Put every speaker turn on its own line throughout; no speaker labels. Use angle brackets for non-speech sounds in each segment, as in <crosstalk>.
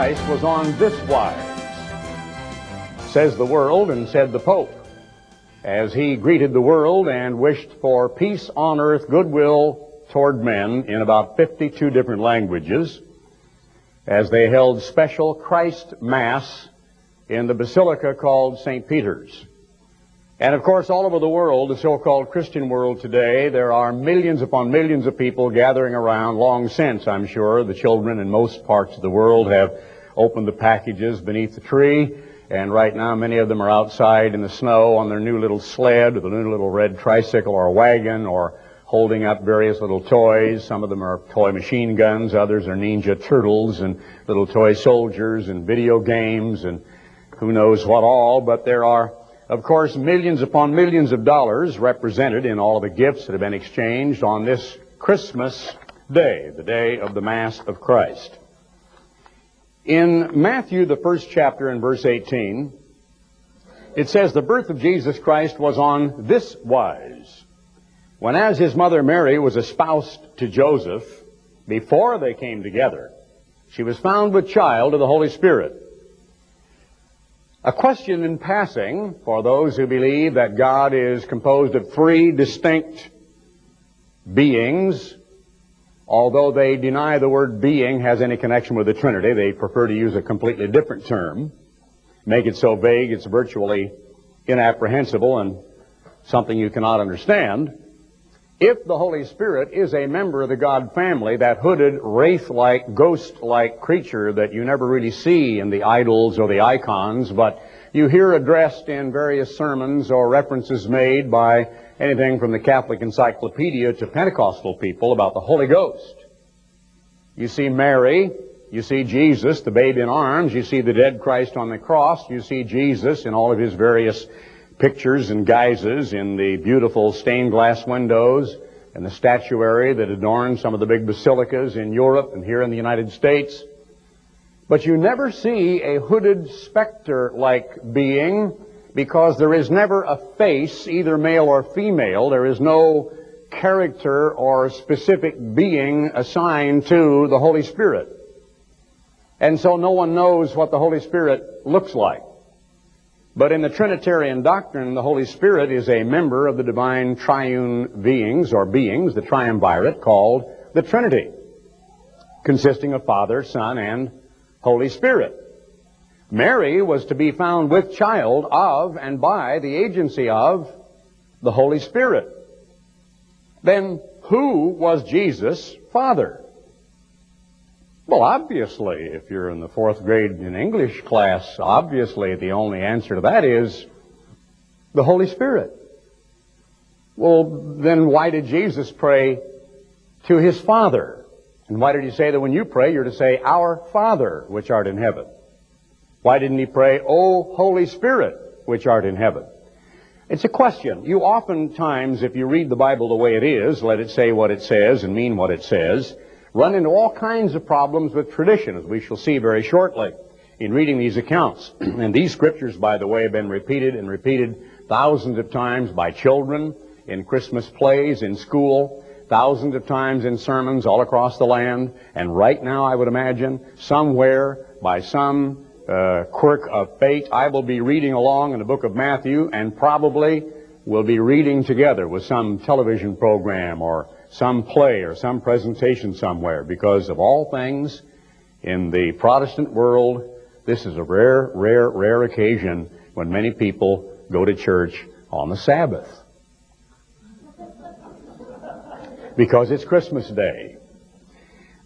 Christ was on this wise, says the world and said the Pope, as he greeted the world and wished for peace on earth, goodwill toward men in about 52 different languages, as they held special Christ Mass in the basilica called St. Peter's. And of course, all over the world, the so-called Christian world today, there are millions upon millions of people gathering around long since, I'm sure. The children in most parts of the world have opened the packages beneath the tree, and right now many of them are outside in the snow on their new little sled or the new little red tricycle or wagon or holding up various little toys. Some of them are toy machine guns, others are ninja turtles and little toy soldiers and video games and who knows what all, but there are of course, millions upon millions of dollars represented in all of the gifts that have been exchanged on this Christmas day, the day of the Mass of Christ. In Matthew, the first chapter in verse 18, it says, The birth of Jesus Christ was on this wise. When as his mother Mary was espoused to Joseph, before they came together, she was found with child of the Holy Spirit. A question in passing for those who believe that God is composed of three distinct beings. Although they deny the word being has any connection with the Trinity, they prefer to use a completely different term. Make it so vague it's virtually inapprehensible and something you cannot understand. If the Holy Spirit is a member of the God family, that hooded, wraith-like, ghost-like creature that you never really see in the idols or the icons, but you hear addressed in various sermons or references made by anything from the Catholic Encyclopedia to Pentecostal people about the Holy Ghost. You see Mary, you see Jesus, the babe in arms, you see the dead Christ on the cross, you see Jesus in all of his various pictures and guises in the beautiful stained glass windows and the statuary that adorns some of the big basilicas in Europe and here in the United States. But you never see a hooded specter-like being because there is never a face, either male or female. There is no character or specific being assigned to the Holy Spirit. And so no one knows what the Holy Spirit looks like. But in the Trinitarian doctrine, the Holy Spirit is a member of the divine triune beings or beings, the triumvirate, called the Trinity, consisting of Father, Son, and Holy Spirit. Mary was to be found with child of and by the agency of the Holy Spirit. Then who was Jesus' father? Well, obviously, if you're in the fourth grade in English class, obviously the only answer to that is the Holy Spirit. Well, then why did Jesus pray to his Father? And why did he say that when you pray, you're to say, Our Father, which art in heaven? Why didn't he pray, O Holy Spirit, which art in heaven? It's a question. You oftentimes, if you read the Bible the way it is, let it say what it says and mean what it says, run into all kinds of problems with tradition, as we shall see very shortly in reading these accounts. <clears throat> and these scriptures, by the way, have been repeated and repeated thousands of times by children, in Christmas plays, in school, thousands of times in sermons all across the land. And right now, I would imagine, somewhere, by some uh, quirk of fate, I will be reading along in the book of Matthew and probably will be reading together with some television program or some play or some presentation somewhere because of all things in the Protestant world, this is a rare, rare, rare occasion when many people go to church on the Sabbath. because it's Christmas Day.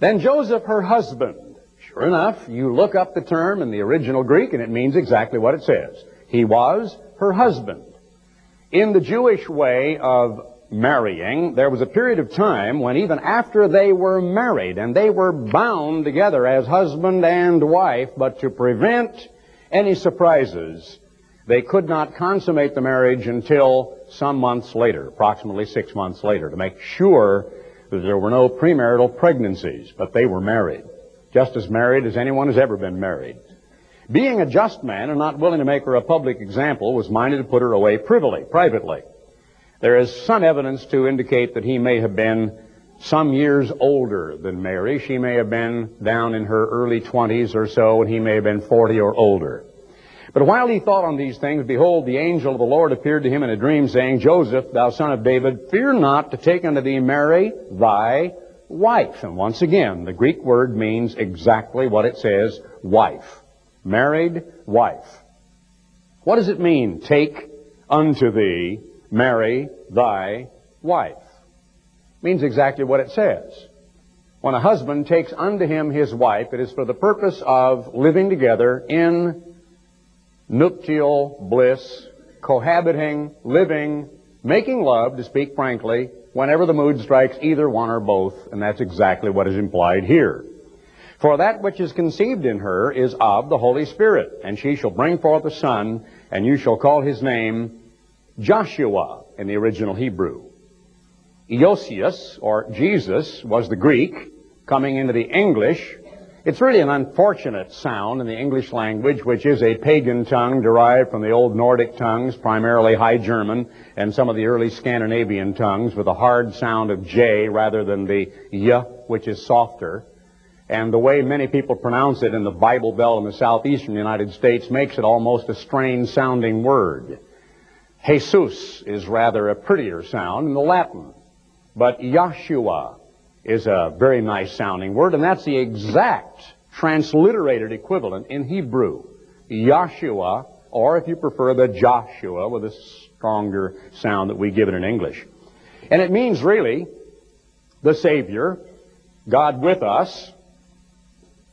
Then Joseph, her husband. Sure enough, you look up the term in the original Greek and it means exactly what it says. He was her husband. In the Jewish way of marrying, there was a period of time when even after they were married and they were bound together as husband and wife, but to prevent any surprises, they could not consummate the marriage until some months later, approximately six months later, to make sure that there were no premarital pregnancies, but they were married, just as married as anyone has ever been married. Being a just man and not willing to make her a public example was minded to put her away privily, privately. There is some evidence to indicate that he may have been some years older than Mary. She may have been down in her early 20s or so, and he may have been 40 or older. But while he thought on these things, behold, the angel of the Lord appeared to him in a dream, saying, Joseph, thou son of David, fear not to take unto thee Mary, thy wife. And once again, the Greek word means exactly what it says, wife. Married wife. What does it mean, take unto thee Mary, thy wife? Means exactly what it says. When a husband takes unto him his wife, it is for the purpose of living together in nuptial bliss, cohabiting, living, making love, to speak frankly, whenever the mood strikes either one or both, and that's exactly what is implied here. For that which is conceived in her is of the Holy Spirit, and she shall bring forth a son, and you shall call his name Joshua in the original Hebrew. Iosius, or Jesus, was the Greek, coming into the English. It's really an unfortunate sound in the English language, which is a pagan tongue derived from the old Nordic tongues, primarily High German, and some of the early Scandinavian tongues, with a hard sound of J rather than the Y, which is softer. And the way many people pronounce it in the Bible Belt in the southeastern United States makes it almost a strange sounding word. Jesus is rather a prettier sound in the Latin. But Yahshua is a very nice sounding word, and that's the exact transliterated equivalent in Hebrew. Yahshua, or if you prefer, the Joshua with a stronger sound that we give it in English. And it means really the Savior, God with us,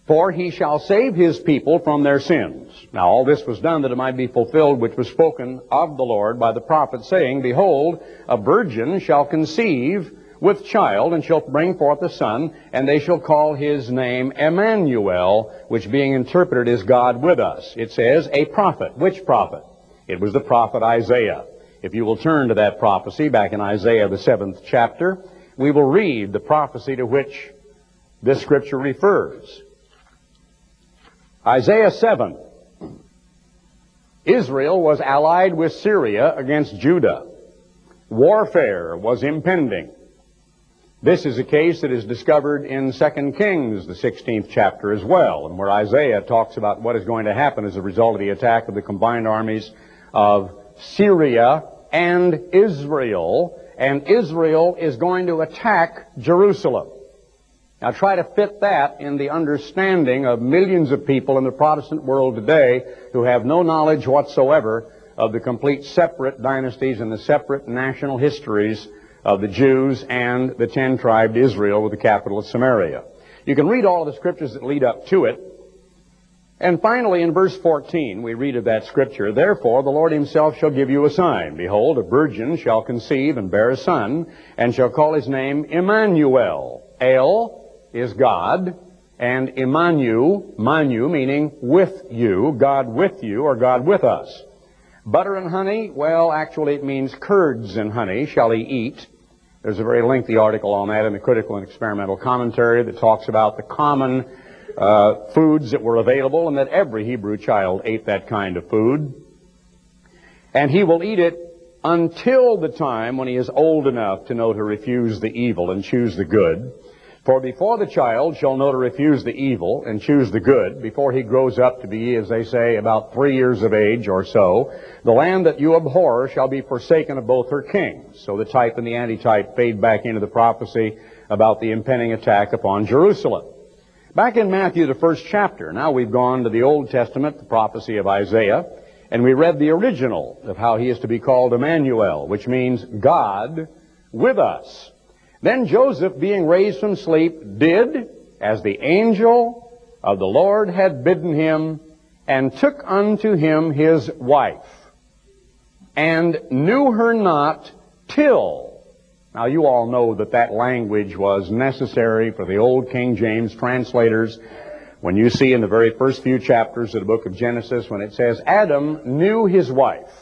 for he shall save his people from their sins. Now all this was done that it might be fulfilled which was spoken of the Lord by the prophet, saying, Behold, a virgin shall conceive with child, and shall bring forth a son, and they shall call his name Emmanuel, which being interpreted is God with us. It says, a prophet. Which prophet? It was the prophet Isaiah. If you will turn to that prophecy back in Isaiah, the seventh chapter, we will read the prophecy to which this scripture refers. Isaiah 7. Israel was allied with Syria against Judah. Warfare was impending. This is a case that is discovered in 2 Kings, the 16th chapter as well, and where Isaiah talks about what is going to happen as a result of the attack of the combined armies of Syria and Israel, and Israel is going to attack Jerusalem. Now try to fit that in the understanding of millions of people in the Protestant world today who have no knowledge whatsoever of the complete separate dynasties and the separate national histories of the Jews and the ten tribed Israel with the capital of Samaria. You can read all of the scriptures that lead up to it. And finally, in verse 14, we read of that scripture, Therefore the Lord himself shall give you a sign. Behold, a virgin shall conceive and bear a son, and shall call his name Emmanuel. El is God, and Emmanuel, Manu, meaning with you, God with you, or God with us. Butter and honey, well, actually it means curds and honey shall he eat. There's a very lengthy article on that in the Critical and Explanatory Commentary that talks about the common uh, foods that were available and that every Hebrew child ate that kind of food. And he will eat it until the time when he is old enough to know to refuse the evil and choose the good. For before the child shall know to refuse the evil and choose the good, before he grows up to be, as they say, about three years of age or so, the land that you abhor shall be forsaken of both her kings. So the type and the antitype fade back into the prophecy about the impending attack upon Jerusalem. Back in Matthew, the first chapter, now we've gone to the Old Testament, the prophecy of Isaiah, and we read the original of how he is to be called Emmanuel, which means God with us. Then Joseph, being raised from sleep, did as the angel of the Lord had bidden him, and took unto him his wife, and knew her not till. Now you all know that that language was necessary for the old King James translators. When you see in the very first few chapters of the book of Genesis, when it says Adam knew his wife,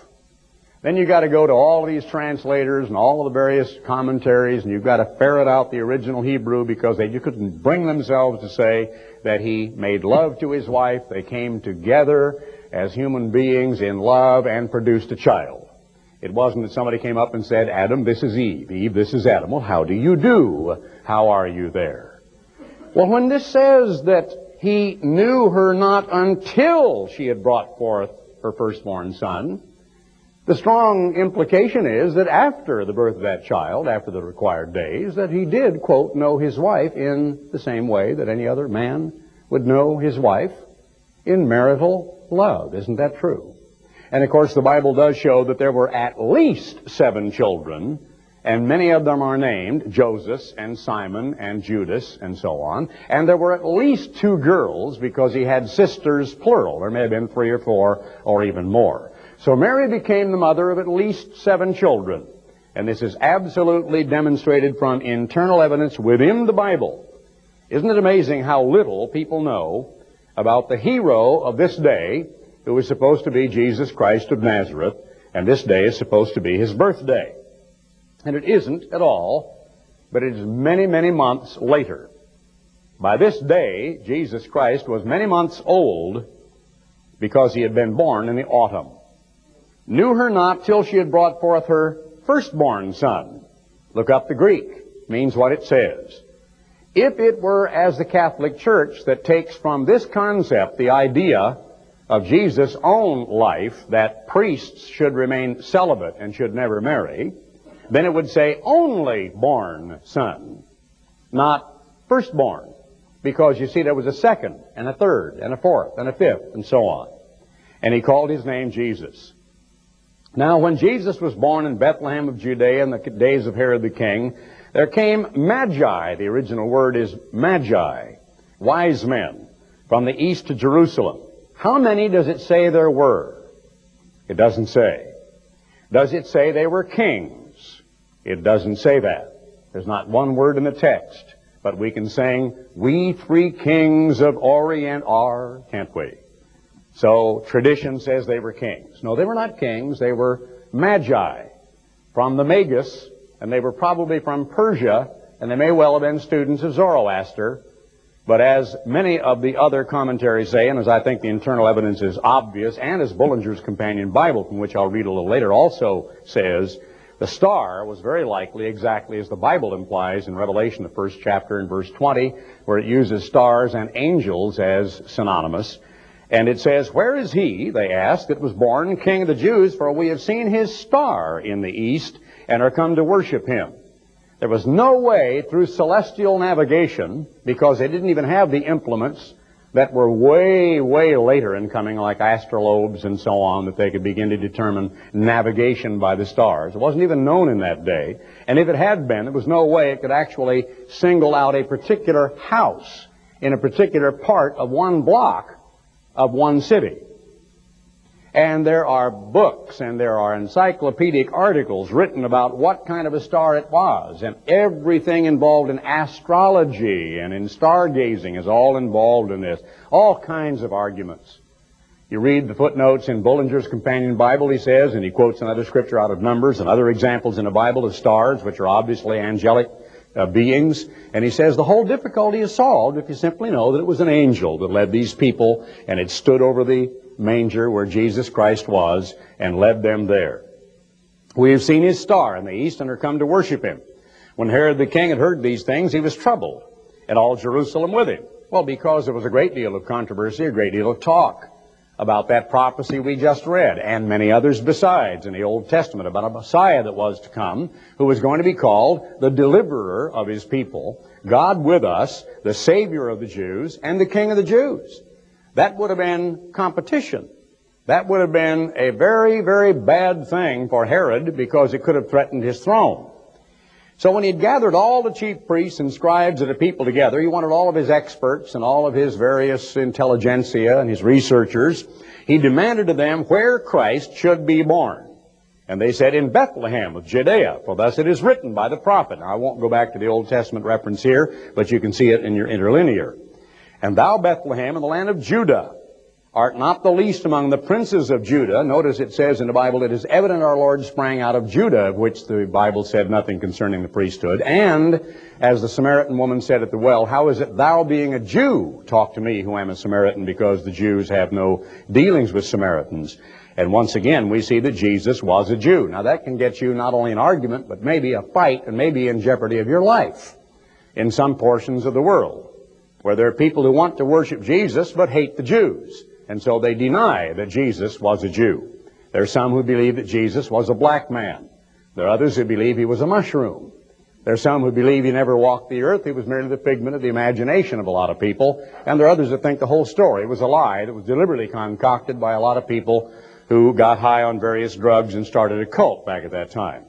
then you've got to go to all these translators and all of the various commentaries, and you've got to ferret out the original Hebrew because they couldn't bring themselves to say that he made love to his wife. They came together as human beings in love and produced a child. It wasn't that somebody came up and said, Adam, this is Eve. Eve, this is Adam. Well, how do you do? How are you there? Well, when this says that he knew her not until she had brought forth her firstborn son, the strong implication is that after the birth of that child, after the required days, that he did, quote, know his wife in the same way that any other man would know his wife in marital love. Isn't that true? And of course, the Bible does show that there were at least seven children, and many of them are named Joseph and Simon and Judas and so on. And there were at least two girls because he had sisters, plural. There may have been three or four or even more. So Mary became the mother of at least seven children. And this is absolutely demonstrated from internal evidence within the Bible. Isn't it amazing how little people know about the hero of this day, who is supposed to be Jesus Christ of Nazareth, and this day is supposed to be his birthday. And it isn't at all, but it is many, many months later. By this day, Jesus Christ was many months old because he had been born in the autumn. Knew her not till she had brought forth her firstborn son. Look up the Greek. Means what it says. If it were as the Catholic Church that takes from this concept the idea of Jesus' own life that priests should remain celibate and should never marry, then it would say only born son, not firstborn. Because you see, there was a second, and a third, and a fourth, and a fifth, and so on. And he called his name Jesus. Now, when Jesus was born in Bethlehem of Judea in the days of Herod the king, there came magi. The original word is magi, wise men, from the east to Jerusalem. How many does it say there were? It doesn't say. Does it say they were kings? It doesn't say that. There's not one word in the text. But we can sing, We three kings of Orient are, can't we? So tradition says they were kings. No, they were not kings. They were magi from the Magus, and they were probably from Persia, and they may well have been students of Zoroaster, but as many of the other commentaries say, and as I think the internal evidence is obvious, and as Bullinger's Companion Bible, from which I'll read a little later, also says, the star was very likely exactly as the Bible implies in Revelation, the first chapter in verse 20, where it uses stars and angels as synonymous. And it says, Where is he, they asked, that was born King of the Jews? For we have seen his star in the east and are come to worship him. There was no way through celestial navigation, because they didn't even have the implements that were way, way later in coming, like astrolabes and so on, that they could begin to determine navigation by the stars. It wasn't even known in that day. And if it had been, there was no way it could actually single out a particular house in a particular part of one block of one city. And there are books and there are encyclopedic articles written about what kind of a star it was. And everything involved in astrology and in stargazing is all involved in this. All kinds of arguments. You read the footnotes in Bullinger's Companion Bible, he says, and he quotes another scripture out of Numbers and other examples in the Bible of stars, which are obviously angelic uh, beings. And he says the whole difficulty is solved if you simply know that it was an angel that led these people and it stood over the manger where Jesus Christ was and led them there. We have seen his star in the east and are come to worship him. When Herod the king had heard these things, he was troubled, and all Jerusalem with him. Well, because there was a great deal of controversy, a great deal of talk about that prophecy we just read, and many others besides in the Old Testament about a Messiah that was to come, who was going to be called the deliverer of his people, God with us, the Savior of the Jews, and the King of the Jews. That would have been competition. That would have been a very, very bad thing for Herod because it could have threatened his throne. So when he had gathered all the chief priests and scribes of the people together, he wanted all of his experts and all of his various intelligentsia and his researchers. He demanded of them where Christ should be born. And they said, in Bethlehem of Judea, for thus it is written by the prophet. Now, I won't go back to the Old Testament reference here, but you can see it in your interlinear. And thou, Bethlehem, in the land of Judah, art not the least among the princes of Judah. Notice it says in the Bible, it is evident our Lord sprang out of Judah, of which the Bible said nothing concerning the priesthood. And, as the Samaritan woman said at the well, how is it thou being a Jew talk to me who am a Samaritan because the Jews have no dealings with Samaritans? And once again, we see that Jesus was a Jew. Now that can get you not only an argument, but maybe a fight and maybe in jeopardy of your life in some portions of the world where there are people who want to worship Jesus but hate the Jews. And so they deny that Jesus was a Jew. There are some who believe that Jesus was a black man. There are others who believe he was a mushroom. There are some who believe he never walked the earth. He was merely the figment of the imagination of a lot of people. And there are others that think the whole story was a lie that was deliberately concocted by a lot of people who got high on various drugs and started a cult back at that time.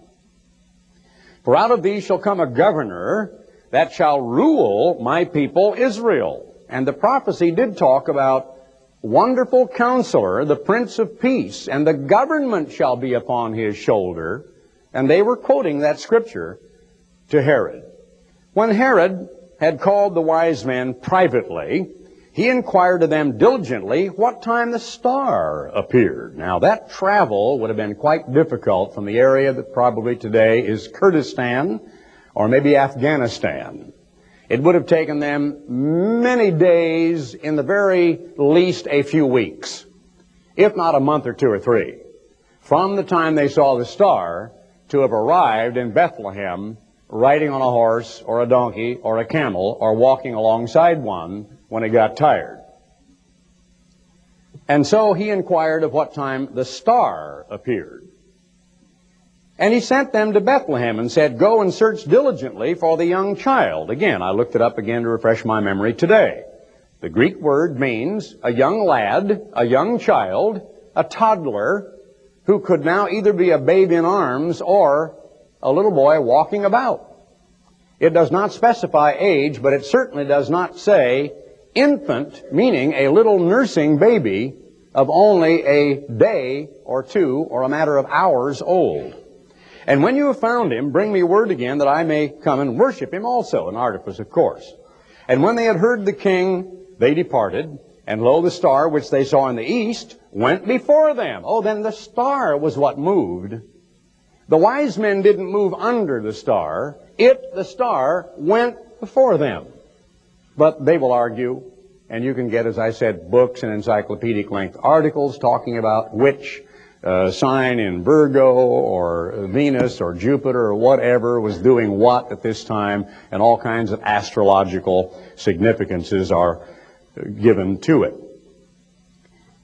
For out of these shall come a governor that shall rule my people Israel. And the prophecy did talk about wonderful counselor, the prince of peace, and the government shall be upon his shoulder. And they were quoting that scripture to Herod. When Herod had called the wise men privately, he inquired of them diligently what time the star appeared. Now that travel would have been quite difficult from the area that probably today is Kurdistan or maybe Afghanistan. It would have taken them many days, in the very least a few weeks, if not a month or two or three, from the time they saw the star to have arrived in Bethlehem riding on a horse or a donkey or a camel or walking alongside one when he got tired. And so he inquired of what time the star appeared. And he sent them to Bethlehem and said, Go and search diligently for the young child. Again, I looked it up again to refresh my memory today. The Greek word means a young lad, a young child, a toddler, who could now either be a babe in arms or a little boy walking about. It does not specify age, but it certainly does not say infant, meaning a little nursing baby of only a day or two or a matter of hours old. And when you have found him, bring me word again that I may come and worship him also, an artifice, of course. And when they had heard the king, they departed, and lo, the star which they saw in the east went before them. Oh, then the star was what moved. The wise men didn't move under the star. It, the star, went before them. But they will argue, and you can get, as I said, books and encyclopedic length articles talking about which uh, sign in Virgo or Venus or Jupiter or whatever was doing what at this time, and all kinds of astrological significances are given to it.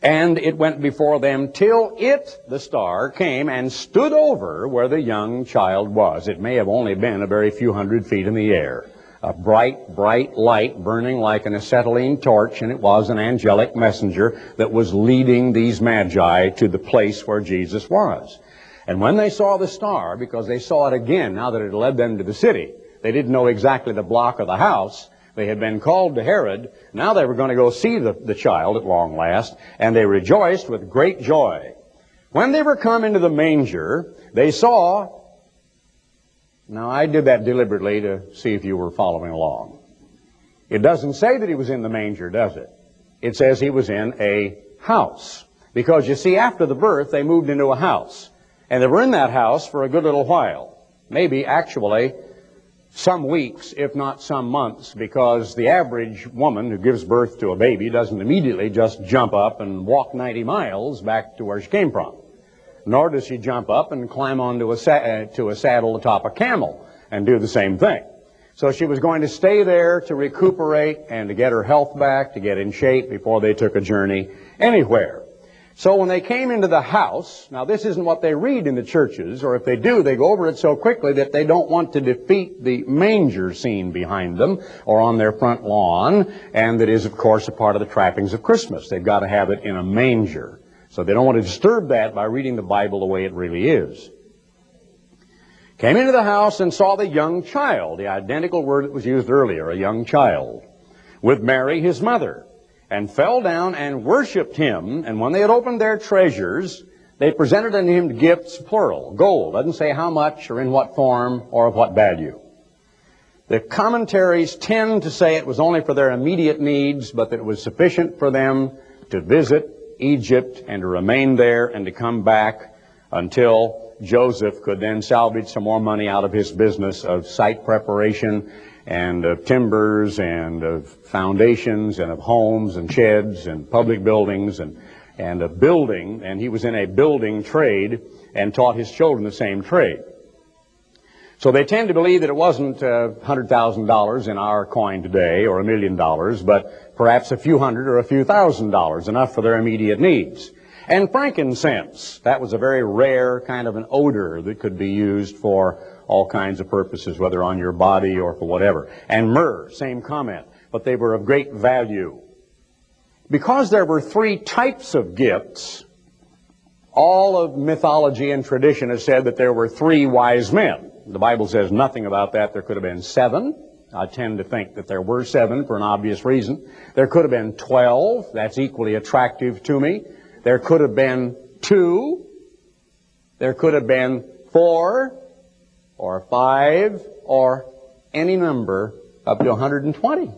And it went before them till it, the star, came and stood over where the young child was. It may have only been a very few hundred feet in the air a bright, bright light burning like an acetylene torch, and it was an angelic messenger that was leading these magi to the place where Jesus was. And when they saw the star, because they saw it again now that it led them to the city, they didn't know exactly the block or the house. They had been called to Herod. Now they were going to go see the, the child at long last, and they rejoiced with great joy. When they were come into the manger, they saw now, I did that deliberately to see if you were following along. It doesn't say that he was in the manger, does it? It says he was in a house. Because you see, after the birth, they moved into a house. And they were in that house for a good little while. Maybe, actually, some weeks, if not some months, because the average woman who gives birth to a baby doesn't immediately just jump up and walk 90 miles back to where she came from nor does she jump up and climb onto a, sa- uh, to a saddle atop a camel and do the same thing. So she was going to stay there to recuperate and to get her health back, to get in shape before they took a journey anywhere. So when they came into the house, now this isn't what they read in the churches, or if they do, they go over it so quickly that they don't want to defeat the manger scene behind them or on their front lawn, and that is, of course, a part of the trappings of Christmas. They've got to have it in a manger. So they don't want to disturb that by reading the Bible the way it really is. Came into the house and saw the young child, the identical word that was used earlier, a young child, with Mary, his mother, and fell down and worshipped him. And when they had opened their treasures, they presented unto him gifts, plural, gold. Doesn't say how much or in what form or of what value. The commentaries tend to say it was only for their immediate needs, but that it was sufficient for them to visit Egypt and to remain there and to come back until Joseph could then salvage some more money out of his business of site preparation and of timbers and of foundations and of homes and sheds and public buildings and, and a building, and he was in a building trade and taught his children the same trade. So they tend to believe that it wasn't uh, $100,000 in our coin today or a million dollars, but perhaps a few hundred or a few thousand dollars, enough for their immediate needs. And frankincense, that was a very rare kind of an odor that could be used for all kinds of purposes, whether on your body or for whatever. And myrrh, same comment, but they were of great value. Because there were three types of gifts, all of mythology and tradition has said that there were three wise men. The Bible says nothing about that. There could have been seven. I tend to think that there were seven for an obvious reason. There could have been twelve. That's equally attractive to me. There could have been two. There could have been four or five or any number up to 120.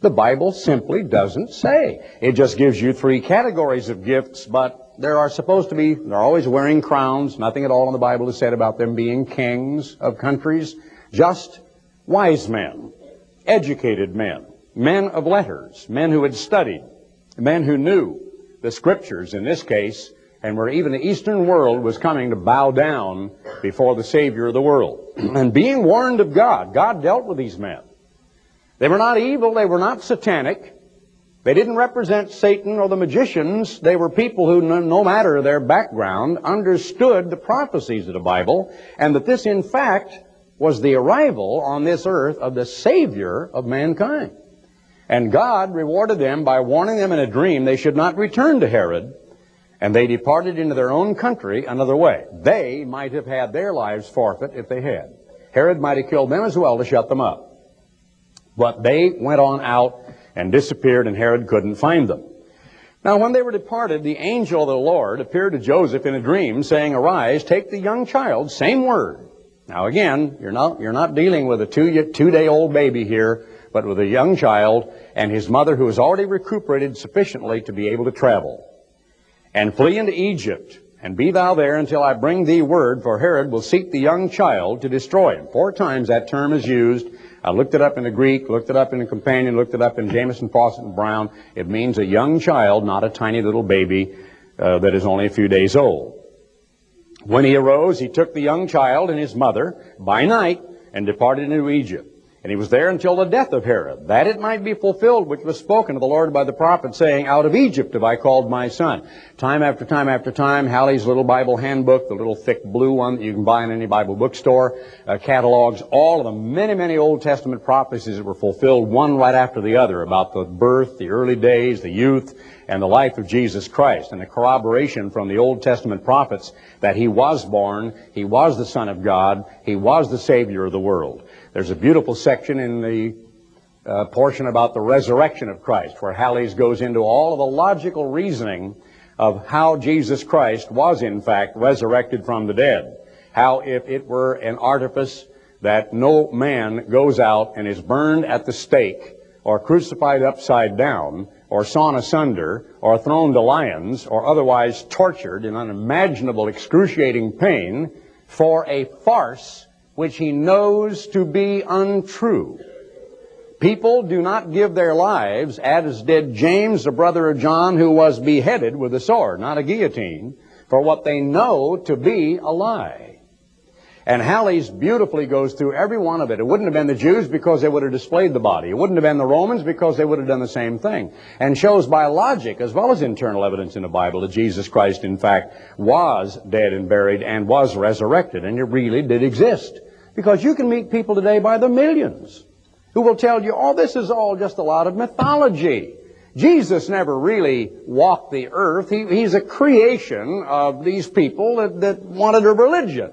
The Bible simply doesn't say. It just gives you three categories of gifts, but there are supposed to be, they're always wearing crowns. Nothing at all in the Bible is said about them being kings of countries. Just wise men, educated men, men of letters, men who had studied, men who knew the scriptures in this case, and where even the Eastern world was coming to bow down before the Savior of the world. <clears throat> and being warned of God, God dealt with these men. They were not evil, they were not satanic, they didn't represent Satan or the magicians. They were people who, no matter their background, understood the prophecies of the Bible, and that this, in fact, was the arrival on this earth of the Savior of mankind. And God rewarded them by warning them in a dream they should not return to Herod, and they departed into their own country another way. They might have had their lives forfeit if they had. Herod might have killed them as well to shut them up. But they went on out and disappeared, and Herod couldn't find them. Now, when they were departed, the angel of the Lord appeared to Joseph in a dream, saying, Arise, take the young child, same word. Now, again, you're not, you're not dealing with a two, two-day-old baby here, but with a young child and his mother who has already recuperated sufficiently to be able to travel. And flee into Egypt, and be thou there until I bring thee word, for Herod will seek the young child to destroy him. Four times that term is used I looked it up in the Greek, looked it up in the Companion, looked it up in Jamieson, Fausset, and Brown. It means a young child, not a tiny little baby uh, that is only a few days old. When he arose, he took the young child and his mother by night and departed into Egypt. And he was there until the death of Herod, that it might be fulfilled which was spoken of the Lord by the prophet, saying, Out of Egypt have I called my son. Time after time after time, Halley's little Bible handbook, the little thick blue one that you can buy in any Bible bookstore, uh, catalogs all of the many, many Old Testament prophecies that were fulfilled one right after the other about the birth, the early days, the youth, and the life of Jesus Christ, and the corroboration from the Old Testament prophets that he was born, he was the Son of God, he was the Savior of the world. There's a beautiful section in the uh, portion about the resurrection of Christ, where Halley's goes into all of the logical reasoning of how Jesus Christ was in fact resurrected from the dead. How if it were an artifice that no man goes out and is burned at the stake or crucified upside down or sawn asunder or thrown to lions or otherwise tortured in unimaginable excruciating pain for a farce which he knows to be untrue. People do not give their lives, as did James, the brother of John, who was beheaded with a sword, not a guillotine, for what they know to be a lie. And Halley's beautifully goes through every one of it. It wouldn't have been the Jews because they would have displayed the body. It wouldn't have been the Romans because they would have done the same thing. And shows by logic as well as internal evidence in the Bible that Jesus Christ in fact was dead and buried and was resurrected. And it really did exist. Because you can meet people today by the millions who will tell you, oh, this is all just a lot of mythology. Jesus never really walked the earth. He, he's a creation of these people that, that wanted a religion.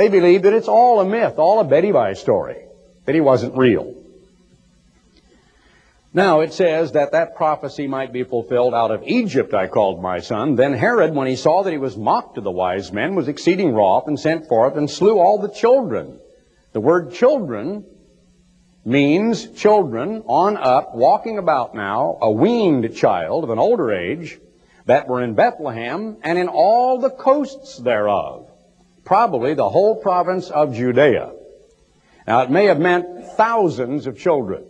They believe that it's all a myth, all a Betty Bye story, that he wasn't real. Now it says that that prophecy might be fulfilled out of Egypt I called my son. Then Herod, when he saw that he was mocked of the wise men, was exceeding wroth and sent forth and slew all the children. The word children means children on up, walking about now, a weaned child of an older age, that were in Bethlehem and in all the coasts thereof probably the whole province of Judea. Now, it may have meant thousands of children.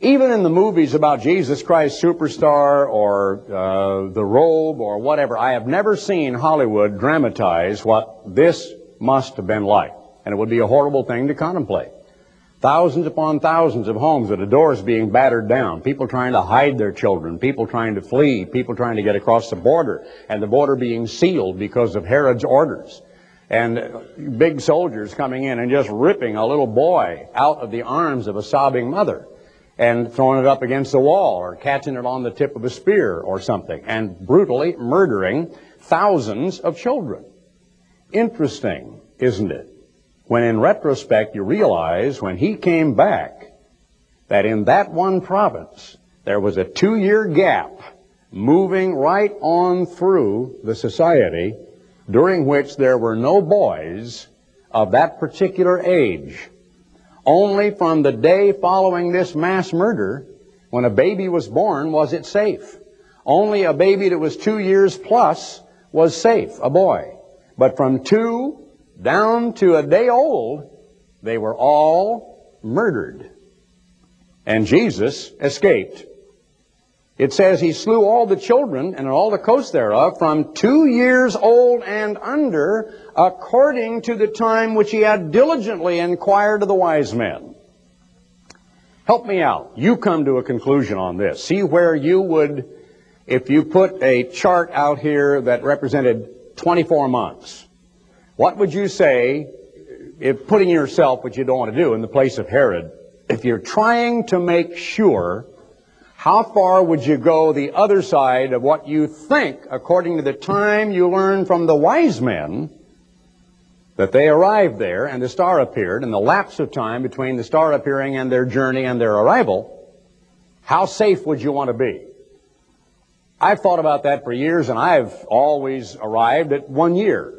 Even in the movies about Jesus Christ Superstar or uh, The Robe or whatever, I have never seen Hollywood dramatize what this must have been like. And it would be a horrible thing to contemplate. Thousands upon thousands of homes with the doors being battered down, people trying to hide their children, people trying to flee, people trying to get across the border, and the border being sealed because of Herod's orders. And big soldiers coming in and just ripping a little boy out of the arms of a sobbing mother and throwing it up against the wall or catching it on the tip of a spear or something and brutally murdering thousands of children. Interesting, isn't it? When in retrospect you realize when he came back that in that one province there was a two-year gap moving right on through the society during which there were no boys of that particular age only from the day following this mass murder, when a baby was born, was it safe. Only a baby that was two years plus was safe, a boy. But from two down to a day old, they were all murdered. And Jesus escaped. It says he slew all the children and all the coasts thereof from two years old and under, according to the time which he had diligently inquired of the wise men. Help me out. You come to a conclusion on this. See where you would, if you put a chart out here that represented 24 months, what would you say, if putting yourself, which you don't want to do, in the place of Herod, if you're trying to make sure how far would you go the other side of what you think, according to the time you learn from the wise men, that they arrived there and the star appeared, and the lapse of time between the star appearing and their journey and their arrival, how safe would you want to be? I've thought about that for years, and I've always arrived at one year.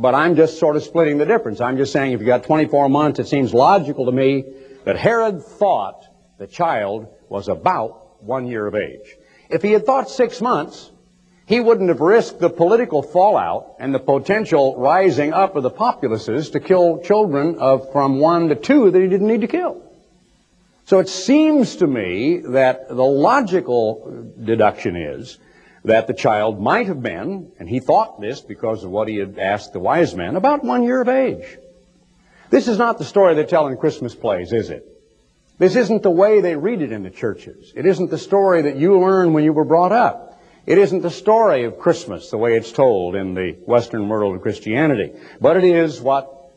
But I'm just sort of splitting the difference. I'm just saying if you got 24 months, it seems logical to me that Herod thought the child was about one year of age. If he had thought six months, he wouldn't have risked the political fallout and the potential rising up of the populaces to kill children of from one to two that he didn't need to kill. So it seems to me that the logical deduction is that the child might have been, and he thought this because of what he had asked the wise men, about one year of age. This is not the story they tell in Christmas plays, is it? This isn't the way they read it in the churches. It isn't the story that you learned when you were brought up. It isn't the story of Christmas the way it's told in the Western world of Christianity. But it is what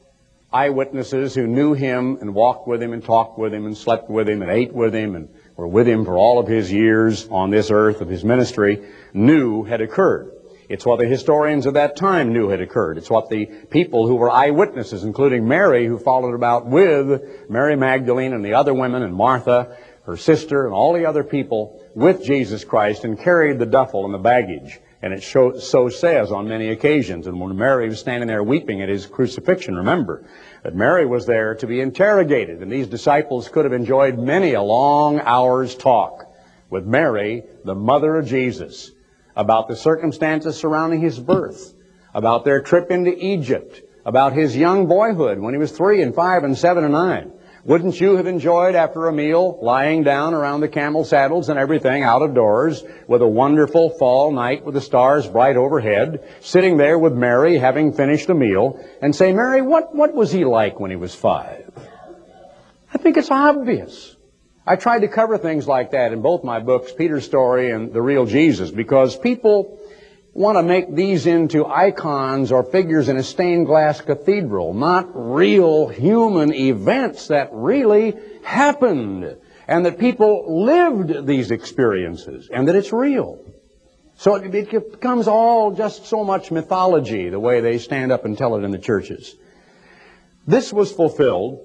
eyewitnesses who knew him and walked with him and talked with him and slept with him and ate with him and were with him for all of his years on this earth of his ministry knew had occurred. It's what the historians of that time knew had occurred. It's what the people who were eyewitnesses, including Mary, who followed about with Mary Magdalene and the other women and Martha, her sister, and all the other people with Jesus Christ and carried the duffel and the baggage. And it show, so says on many occasions. And when Mary was standing there weeping at his crucifixion, remember that Mary was there to be interrogated. And these disciples could have enjoyed many a long hour's talk with Mary, the mother of Jesus about the circumstances surrounding his birth, about their trip into Egypt, about his young boyhood when he was three and five and seven and nine. Wouldn't you have enjoyed after a meal lying down around the camel saddles and everything out of doors with a wonderful fall night with the stars bright overhead, sitting there with Mary having finished a meal and say, Mary, what, what was he like when he was five? I think it's obvious. I tried to cover things like that in both my books, Peter's Story and The Real Jesus, because people want to make these into icons or figures in a stained glass cathedral, not real human events that really happened, and that people lived these experiences, and that it's real. So it becomes all just so much mythology, the way they stand up and tell it in the churches. This was fulfilled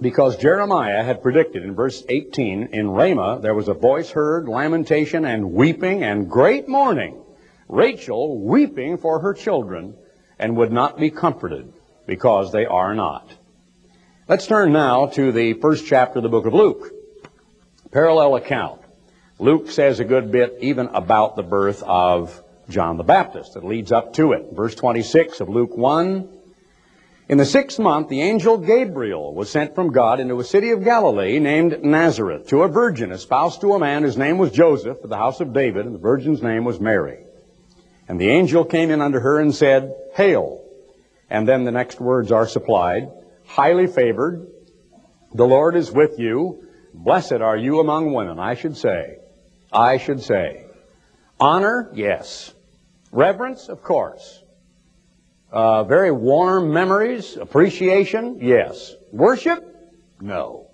because Jeremiah had predicted in verse 18, in Ramah there was a voice heard, lamentation and weeping and great mourning. Rachel weeping for her children and would not be comforted because they are not. Let's turn now to the first chapter of the book of Luke. Parallel account. Luke says a good bit even about the birth of John the Baptist. It leads up to it. Verse 26 of Luke 1. In the sixth month, the angel Gabriel was sent from God into a city of Galilee named Nazareth to a virgin espoused to a man whose name was Joseph of the house of David, and the virgin's name was Mary. And the angel came in unto her and said, Hail! And then the next words are supplied, highly favored, the Lord is with you, blessed are you among women, I should say. I should say. Honor? Yes. Reverence? Of course. Uh, very warm memories, appreciation, yes. Worship? No.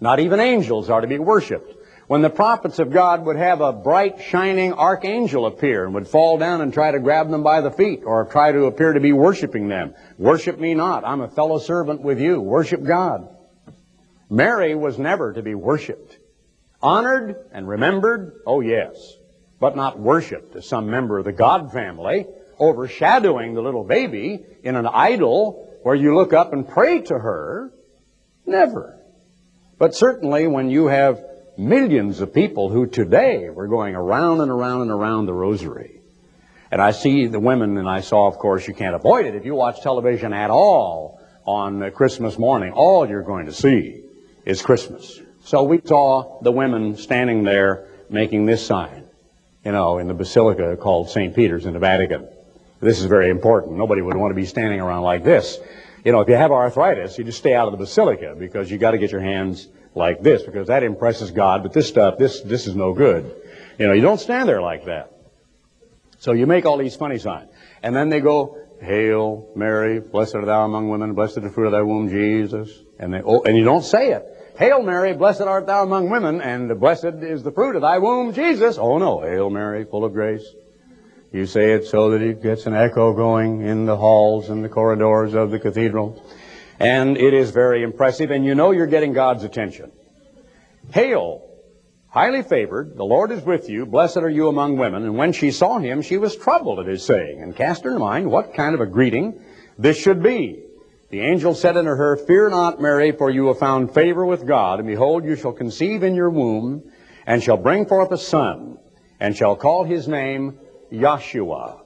Not even angels are to be worshiped. When the prophets of God would have a bright, shining archangel appear and would fall down and try to grab them by the feet or try to appear to be worshiping them. Worship me not. I'm a fellow servant with you. Worship God. Mary was never to be worshiped. Honored and remembered? Oh yes. But not worshiped as some member of the God family overshadowing the little baby in an idol where you look up and pray to her. Never. But certainly when you have millions of people who today were going around and around and around the rosary. And I see the women, and I saw, of course, you can't avoid it. If you watch television at all on uh, Christmas morning, all you're going to see is Christmas. So we saw the women standing there making this sign, you know, in the basilica called St. Peter's in the Vatican. This is very important. Nobody would want to be standing around like this. You know, if you have arthritis, you just stay out of the basilica because you got to get your hands like this because that impresses God. But this stuff, this this is no good. You know, you don't stand there like that. So you make all these funny signs, and then they go, "Hail Mary, blessed art thou among women, blessed is the fruit of thy womb, Jesus." And they oh, and you don't say it. Hail Mary, blessed art thou among women, and blessed is the fruit of thy womb, Jesus. Oh no, Hail Mary, full of grace. You say it so that it gets an echo going in the halls and the corridors of the cathedral. And it is very impressive, and you know you're getting God's attention. Hail, highly favored, the Lord is with you, blessed are you among women. And when she saw him, she was troubled at his saying, and cast her mind what kind of a greeting this should be. The angel said unto her, Fear not, Mary, for you have found favor with God, and behold, you shall conceive in your womb, and shall bring forth a son, and shall call his name Yahshua,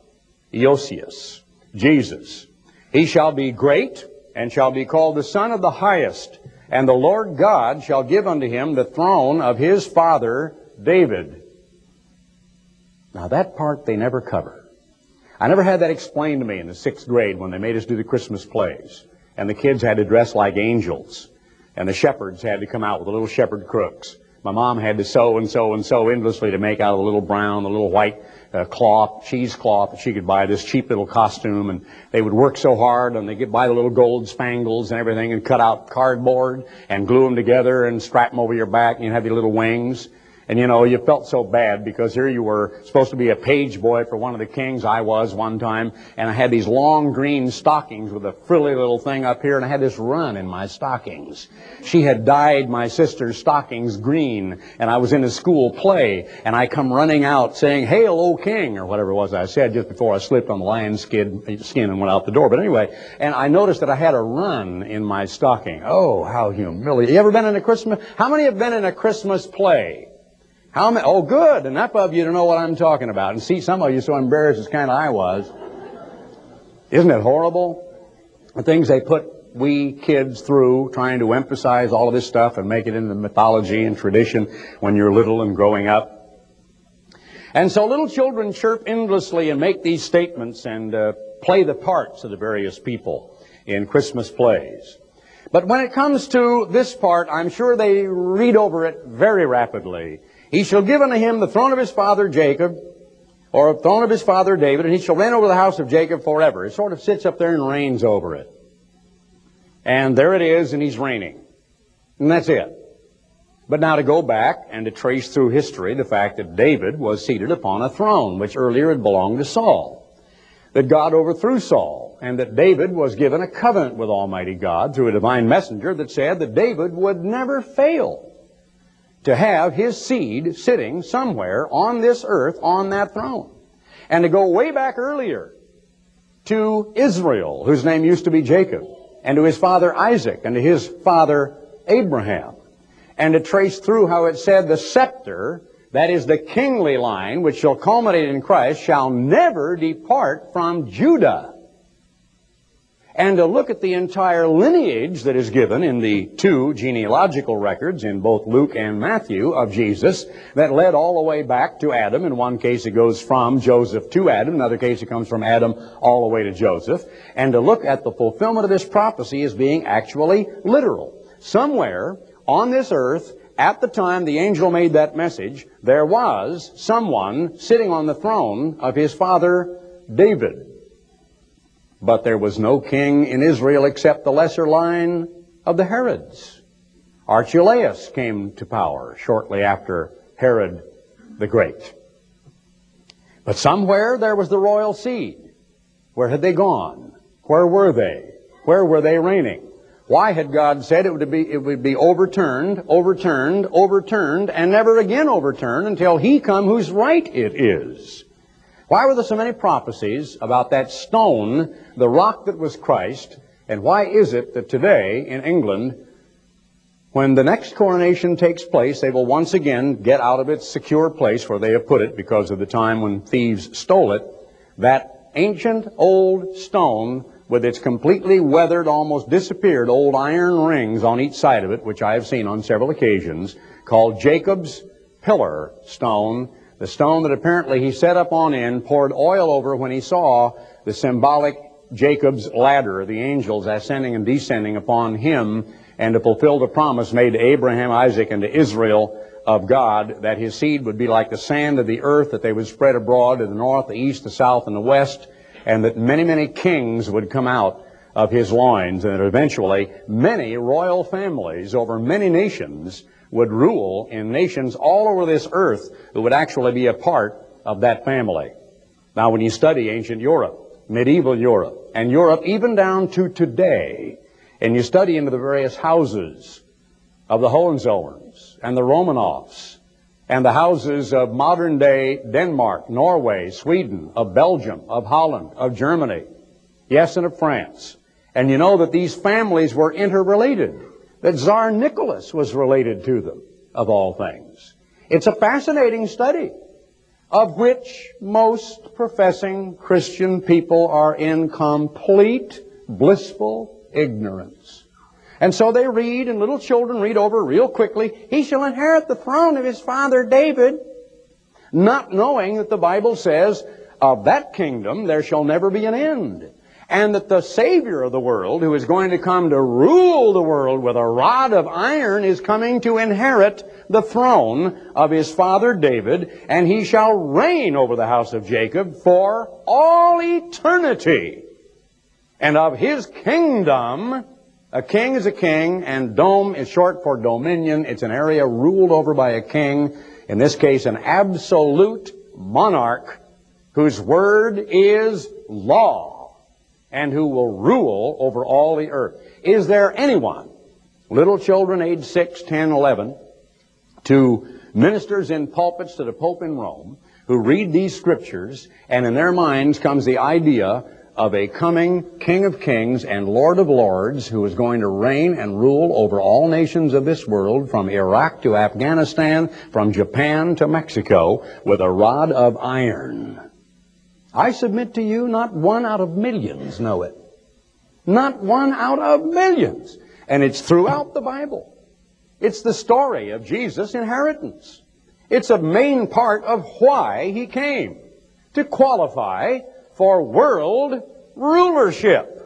Iesous, Jesus. He shall be great and shall be called the Son of the Highest, and the Lord God shall give unto him the throne of his father David. Now that part they never cover. I never had that explained to me in the sixth grade when they made us do the Christmas plays. And the kids had to dress like angels. And the shepherds had to come out with the little shepherd crooks. My mom had to sew and sew and sew endlessly to make out a little brown, a little white uh, cloth, cheesecloth that she could buy this cheap little costume. And they would work so hard and they get buy the little gold spangles and everything and cut out cardboard and glue them together and strap them over your back and you'd have your little wings. And you know, you felt so bad because here you were supposed to be a page boy for one of the kings. I was one time. And I had these long green stockings with a frilly little thing up here and I had this run in my stockings. She had dyed my sister's stockings green and I was in a school play and I come running out saying, Hail, O King, or whatever it was I said just before I slipped on the lion skin, skin and went out the door. But anyway, and I noticed that I had a run in my stocking. Oh, how humiliating. You ever been in a Christmas, how many have been in a Christmas play? How many? Oh, good. Enough of you to know what I'm talking about. And see, some of you so embarrassed as kind of I was. Isn't it horrible? The things they put we kids through trying to emphasize all of this stuff and make it into mythology and tradition when you're little and growing up. And so little children chirp endlessly and make these statements and uh, play the parts of the various people in Christmas plays. But when it comes to this part, I'm sure they read over it very rapidly he shall give unto him the throne of his father Jacob, or the throne of his father David, and he shall reign over the house of Jacob forever. It sort of sits up there and reigns over it. And there it is, and he's reigning. And that's it. But now to go back and to trace through history the fact that David was seated upon a throne, which earlier had belonged to Saul. That God overthrew Saul, and that David was given a covenant with Almighty God through a divine messenger that said that David would never fail to have his seed sitting somewhere on this earth on that throne. And to go way back earlier to Israel, whose name used to be Jacob, and to his father Isaac, and to his father Abraham, and to trace through how it said the scepter, that is the kingly line, which shall culminate in Christ, shall never depart from Judah. And to look at the entire lineage that is given in the two genealogical records in both Luke and Matthew of Jesus that led all the way back to Adam. In one case it goes from Joseph to Adam. In another case it comes from Adam all the way to Joseph. And to look at the fulfillment of this prophecy as being actually literal. Somewhere on this earth, at the time the angel made that message, there was someone sitting on the throne of his father David. But there was no king in Israel except the lesser line of the Herods. Archelaus came to power shortly after Herod the Great. But somewhere there was the royal seed. Where had they gone? Where were they? Where were they reigning? Why had God said it would be, it would be overturned, overturned, overturned, and never again overturned until He come whose right it is? Why were there so many prophecies about that stone, the rock that was Christ? And why is it that today in England, when the next coronation takes place, they will once again get out of its secure place where they have put it because of the time when thieves stole it, that ancient old stone with its completely weathered, almost disappeared old iron rings on each side of it, which I have seen on several occasions, called Jacob's Pillar Stone, the stone that apparently he set up on end, poured oil over when he saw the symbolic Jacob's ladder, the angels ascending and descending upon him, and to fulfill the promise made to Abraham, Isaac, and to Israel of God, that his seed would be like the sand of the earth, that they would spread abroad to the north, the east, the south, and the west, and that many, many kings would come out of his loins, and that eventually many royal families over many nations would rule in nations all over this earth who would actually be a part of that family. Now, when you study ancient Europe, medieval Europe, and Europe even down to today, and you study into the various houses of the Hohenzollerns and the Romanovs, and the houses of modern day Denmark, Norway, Sweden, of Belgium, of Holland, of Germany, yes, and of France. And you know that these families were interrelated that Tsar Nicholas was related to them, of all things. It's a fascinating study of which most professing Christian people are in complete, blissful ignorance. And so they read, and little children read over real quickly, He shall inherit the throne of his father David, not knowing that the Bible says, Of that kingdom there shall never be an end and that the Savior of the world, who is going to come to rule the world with a rod of iron, is coming to inherit the throne of his father David, and he shall reign over the house of Jacob for all eternity. And of his kingdom, a king is a king, and dome is short for dominion. It's an area ruled over by a king, in this case, an absolute monarch whose word is law and who will rule over all the earth. Is there anyone, little children aged 6, 10, 11, to ministers in pulpits to the Pope in Rome, who read these scriptures, and in their minds comes the idea of a coming King of Kings and Lord of Lords who is going to reign and rule over all nations of this world, from Iraq to Afghanistan, from Japan to Mexico, with a rod of iron. I submit to you, not one out of millions know it. Not one out of millions. And it's throughout the Bible. It's the story of Jesus' inheritance. It's a main part of why he came. To qualify for world rulership.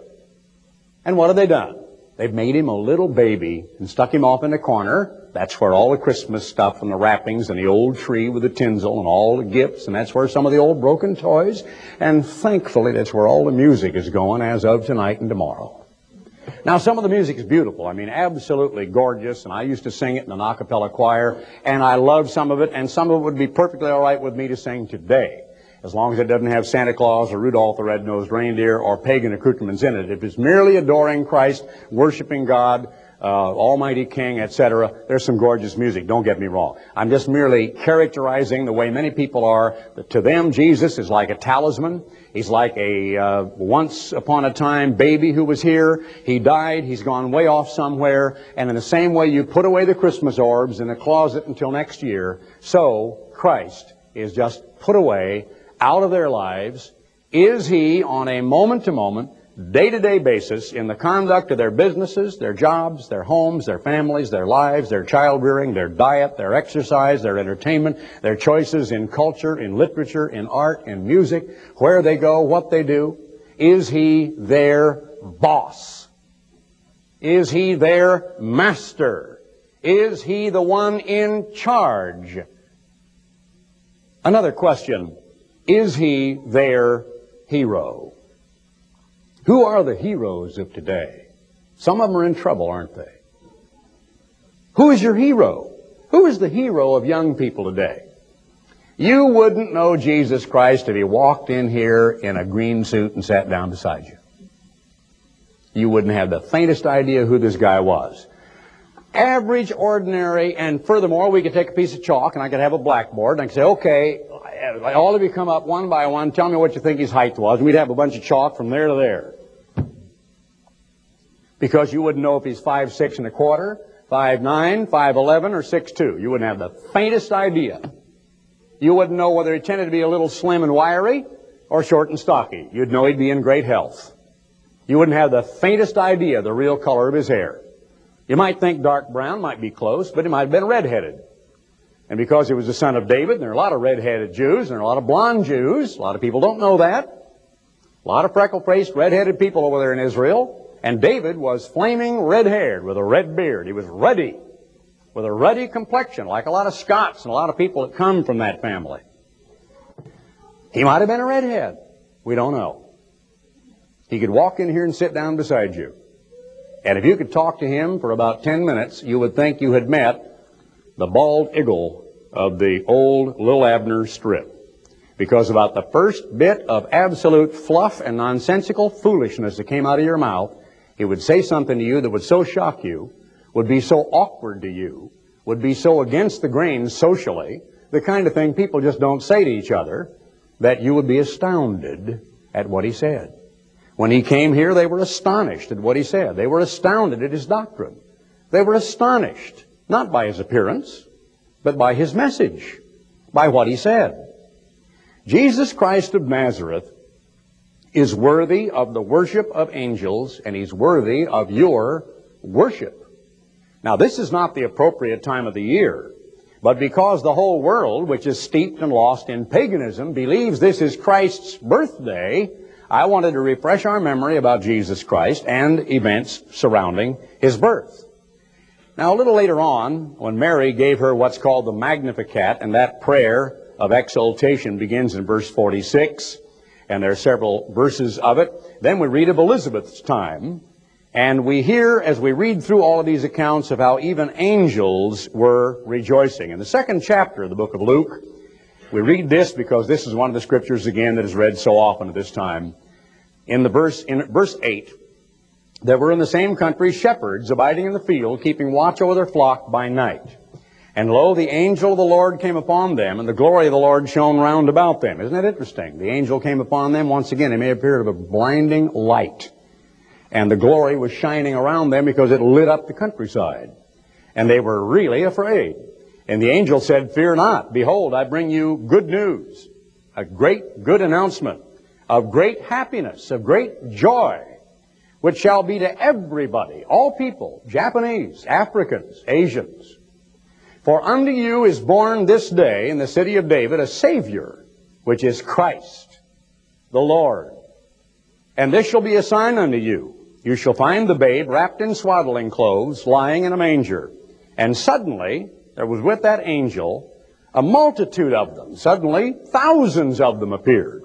And what have they done? They've made him a little baby and stuck him off in a corner that's where all the Christmas stuff and the wrappings and the old tree with the tinsel and all the gifts, and that's where some of the old broken toys, and thankfully that's where all the music is going as of tonight and tomorrow. Now, some of the music is beautiful. I mean, absolutely gorgeous, and I used to sing it in an a cappella choir, and I love some of it, and some of it would be perfectly all right with me to sing today, as long as it doesn't have Santa Claus or Rudolph the Red-Nosed Reindeer or pagan accoutrements in it. If it's merely adoring Christ, worshiping God, uh, Almighty King, etc. There's some gorgeous music, don't get me wrong. I'm just merely characterizing the way many people are. To them, Jesus is like a talisman. He's like a uh, once upon a time baby who was here. He died. He's gone way off somewhere. And in the same way you put away the Christmas orbs in the closet until next year, so Christ is just put away out of their lives. Is he on a moment to moment day-to-day basis in the conduct of their businesses, their jobs, their homes, their families, their lives, their child rearing, their diet, their exercise, their entertainment, their choices in culture, in literature, in art, in music, where they go, what they do? Is he their boss? Is he their master? Is he the one in charge? Another question. Is he their hero? Who are the heroes of today? Some of them are in trouble, aren't they? Who is your hero? Who is the hero of young people today? You wouldn't know Jesus Christ if he walked in here in a green suit and sat down beside you. You wouldn't have the faintest idea who this guy was. Average, ordinary, and furthermore, we could take a piece of chalk and I could have a blackboard and I could say, okay, all of you come up one by one, tell me what you think his height was, and we'd have a bunch of chalk from there to there. Because you wouldn't know if he's five six and a quarter, five nine, five eleven, or six two. You wouldn't have the faintest idea. You wouldn't know whether he tended to be a little slim and wiry or short and stocky. You'd know he'd be in great health. You wouldn't have the faintest idea the real color of his hair. You might think dark brown might be close, but he might have been redheaded. And because he was the son of David, there are a lot of red-headed Jews, and there are a lot of blonde Jews. A lot of people don't know that. A lot of freckle-faced, red-headed people over there in Israel. And David was flaming red-haired with a red beard. He was ruddy, with a ruddy complexion, like a lot of Scots and a lot of people that come from that family. He might have been a redhead. We don't know. He could walk in here and sit down beside you. And if you could talk to him for about 10 minutes, you would think you had met the bald iggle of the old Lil Abner strip. Because about the first bit of absolute fluff and nonsensical foolishness that came out of your mouth, he would say something to you that would so shock you, would be so awkward to you, would be so against the grain socially, the kind of thing people just don't say to each other, that you would be astounded at what he said. When he came here, they were astonished at what he said. They were astounded at his doctrine. They were astonished not by his appearance, but by his message, by what he said. Jesus Christ of Nazareth is worthy of the worship of angels, and he's worthy of your worship. Now, this is not the appropriate time of the year, but because the whole world, which is steeped and lost in paganism, believes this is Christ's birthday, I wanted to refresh our memory about Jesus Christ and events surrounding his birth. Now, a little later on, when Mary gave her what's called the Magnificat, and that prayer of exaltation begins in verse 46, and there are several verses of it, then we read of Elizabeth's time, and we hear, as we read through all of these accounts, of how even angels were rejoicing. In the second chapter of the book of Luke, we read this because this is one of the scriptures, again, that is read so often at this time. In the verse, in verse 8, there were in the same country shepherds abiding in the field, keeping watch over their flock by night. And lo, the angel of the Lord came upon them, and the glory of the Lord shone round about them. Isn't that interesting? The angel came upon them once again. It may appear of a blinding light. And the glory was shining around them because it lit up the countryside. And they were really afraid. And the angel said, Fear not. Behold, I bring you good news. A great, good announcement of great happiness, of great joy which shall be to everybody, all people, Japanese, Africans, Asians. For unto you is born this day in the city of David a Savior, which is Christ, the Lord. And this shall be a sign unto you. You shall find the babe wrapped in swaddling clothes, lying in a manger. And suddenly, there was with that angel a multitude of them. Suddenly, thousands of them appeared,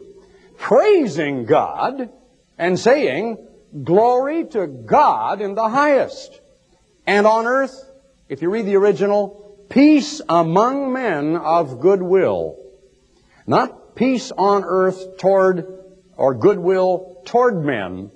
praising God and saying, Glory to God in the highest. And on earth, if you read the original, peace among men of goodwill. Not peace on earth toward or goodwill toward men,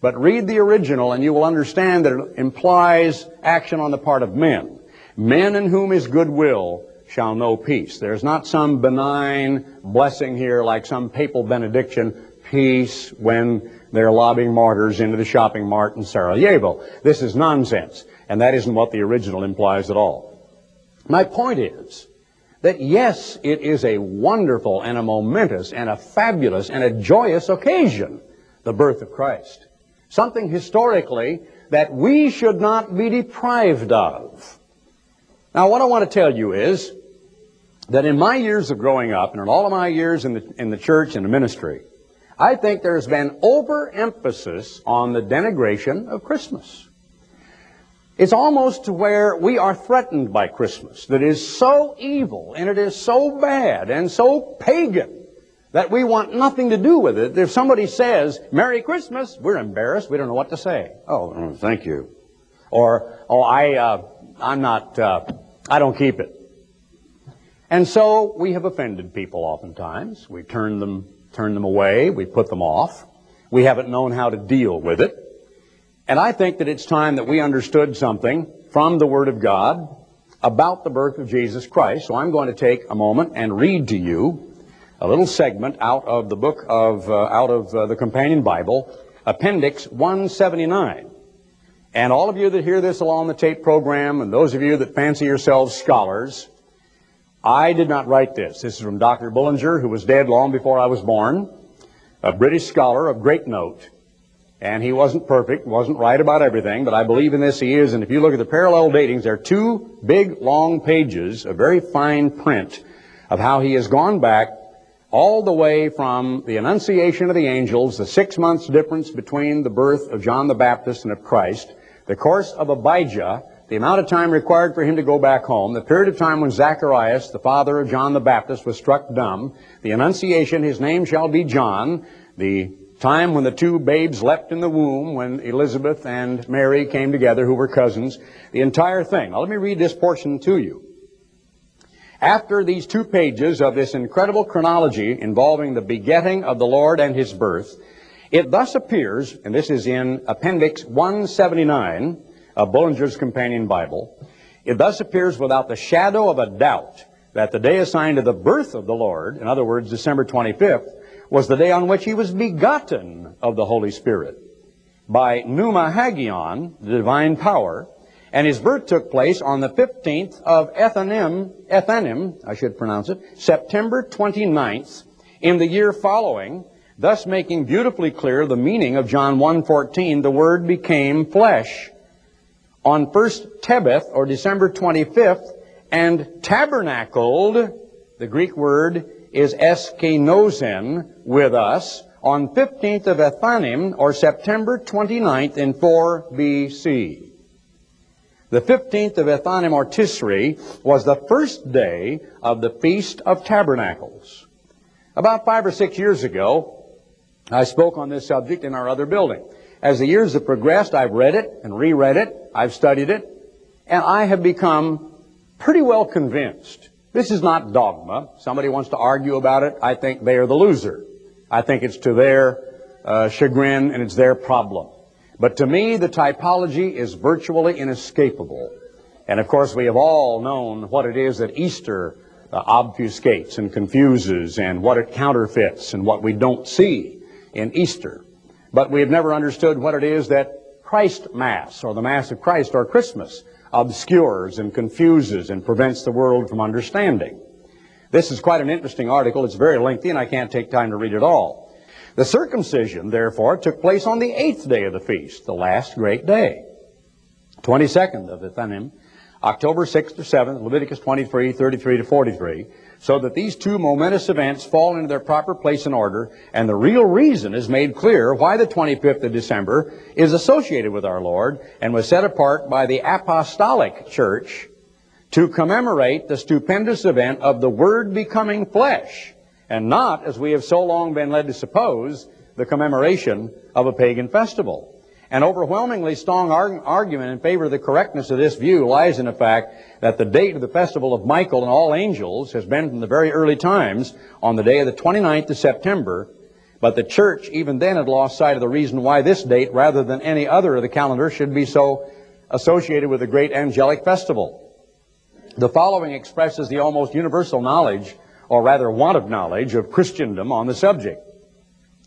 but read the original and you will understand that it implies action on the part of men. Men in whom is goodwill shall know peace. There's not some benign blessing here like some papal benediction, peace when they're lobbing martyrs into the shopping mart in Sarajevo. This is nonsense, and that isn't what the original implies at all. My point is that yes, it is a wonderful and a momentous and a fabulous and a joyous occasion, the birth of Christ. something historically that we should not be deprived of. Now, what I want to tell you is that in my years of growing up, and in all of my years in the, in the church and the ministry, I think there's been overemphasis on the denigration of Christmas. It's almost to where we are threatened by Christmas, that is so evil and it is so bad and so pagan that we want nothing to do with it. If somebody says, Merry Christmas, we're embarrassed. We don't know what to say. Oh, mm, thank you. Or, oh, I, uh, I'm not, uh, I don't keep it. And so we have offended people oftentimes. We turn them, turn them away. We put them off. We haven't known how to deal with it. And I think that it's time that we understood something from the Word of God about the birth of Jesus Christ. So I'm going to take a moment and read to you a little segment out of the book of, uh, out of uh, the Companion Bible, Appendix 179. And all of you that hear this along the tape program, and those of you that fancy yourselves scholars, I did not write this. This is from Dr. Bullinger, who was dead long before I was born, a British scholar of great note. And he wasn't perfect, wasn't right about everything, but I believe in this he is. And if you look at the parallel datings, there are two big, long pages, a very fine print of how he has gone back all the way from the Annunciation of the angels, the six months difference between the birth of John the Baptist and of Christ, the course of Abijah, the amount of time required for him to go back home, the period of time when Zacharias, the father of John the Baptist, was struck dumb, the Annunciation, his name shall be John, the time when the two babes leapt in the womb, when Elizabeth and Mary came together, who were cousins, the entire thing. Now let me read this portion to you. After these two pages of this incredible chronology involving the begetting of the Lord and his birth, it thus appears, and this is in Appendix 179, of Bullinger's Companion Bible, it thus appears without the shadow of a doubt that the day assigned to the birth of the Lord, in other words, December 25th, was the day on which he was begotten of the Holy Spirit. By Pneuma Hagion, the divine power, and his birth took place on the 15th of Ethanim, Ethanim, I should pronounce it, September 29th, in the year following, thus making beautifully clear the meaning of John 1.14, the Word became flesh on first Tebeth, or December 25th, and tabernacled, the Greek word is eskenosen, with us, on 15th of Ethanim, or September 29th in 4 BC. The 15th of Ethanim, or Tisri, was the first day of the Feast of Tabernacles. About five or six years ago, I spoke on this subject in our other building. As the years have progressed, I've read it and reread it, I've studied it, and I have become pretty well convinced. This is not dogma. Somebody wants to argue about it. I think they are the loser. I think it's to their uh, chagrin and it's their problem. But to me, the typology is virtually inescapable. And of course, we have all known what it is that Easter uh, obfuscates and confuses and what it counterfeits and what we don't see in Easter. But we have never understood what it is that Christ Mass, or the Mass of Christ, or Christmas, obscures and confuses and prevents the world from understanding. This is quite an interesting article. It's very lengthy, and I can't take time to read it all. The circumcision, therefore, took place on the eighth day of the feast, the last great day, 22nd of Ethanim, October 6th to 7th, Leviticus 23, 33 to 43 so that these two momentous events fall into their proper place and order, and the real reason is made clear why the 25th of December is associated with our Lord and was set apart by the Apostolic Church to commemorate the stupendous event of the Word becoming flesh, and not, as we have so long been led to suppose, the commemoration of a pagan festival. An overwhelmingly strong argument in favor of the correctness of this view lies in the fact that the date of the festival of Michael and all angels has been from the very early times on the day of the 29th of September, but the church even then had lost sight of the reason why this date, rather than any other of the calendar, should be so associated with the great angelic festival. The following expresses the almost universal knowledge, or rather want of knowledge, of Christendom on the subject.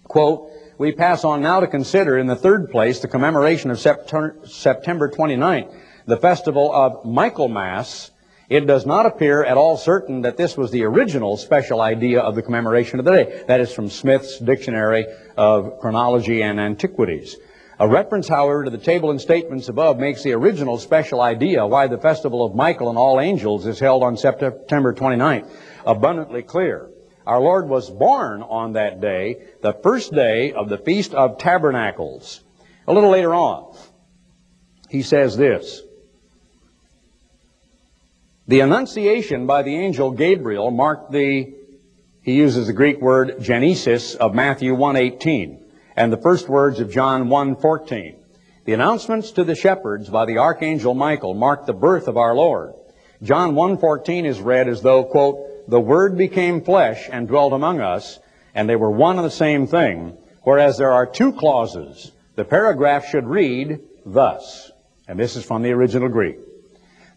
Quote, we pass on now to consider, in the third place, the commemoration of September 29th, the festival of Michaelmas. It does not appear at all certain that this was the original special idea of the commemoration of the day. That is from Smith's Dictionary of Chronology and Antiquities. A reference, however, to the table and statements above makes the original special idea why the festival of Michael and all angels is held on September 29th abundantly clear. Our Lord was born on that day, the first day of the Feast of Tabernacles. A little later on, he says this. The Annunciation by the angel Gabriel marked the, he uses the Greek word genesis of Matthew 1.18 and the first words of John 1.14. The announcements to the shepherds by the archangel Michael marked the birth of our Lord. John 1.14 is read as though, quote, the Word became flesh and dwelt among us, and they were one and the same thing, whereas there are two clauses. The paragraph should read thus, and this is from the original Greek.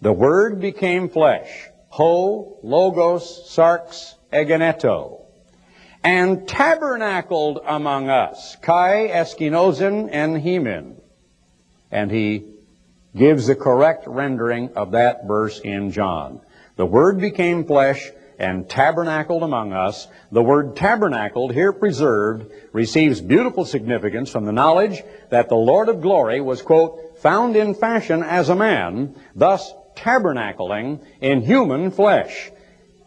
The Word became flesh, ho, logos, sarx, egeneto, and tabernacled among us, kai, eskenosen, en hemin. And he gives the correct rendering of that verse in John. The Word became flesh and tabernacled among us. The word tabernacled, here preserved, receives beautiful significance from the knowledge that the Lord of glory was, quote, found in fashion as a man, thus tabernacling in human flesh.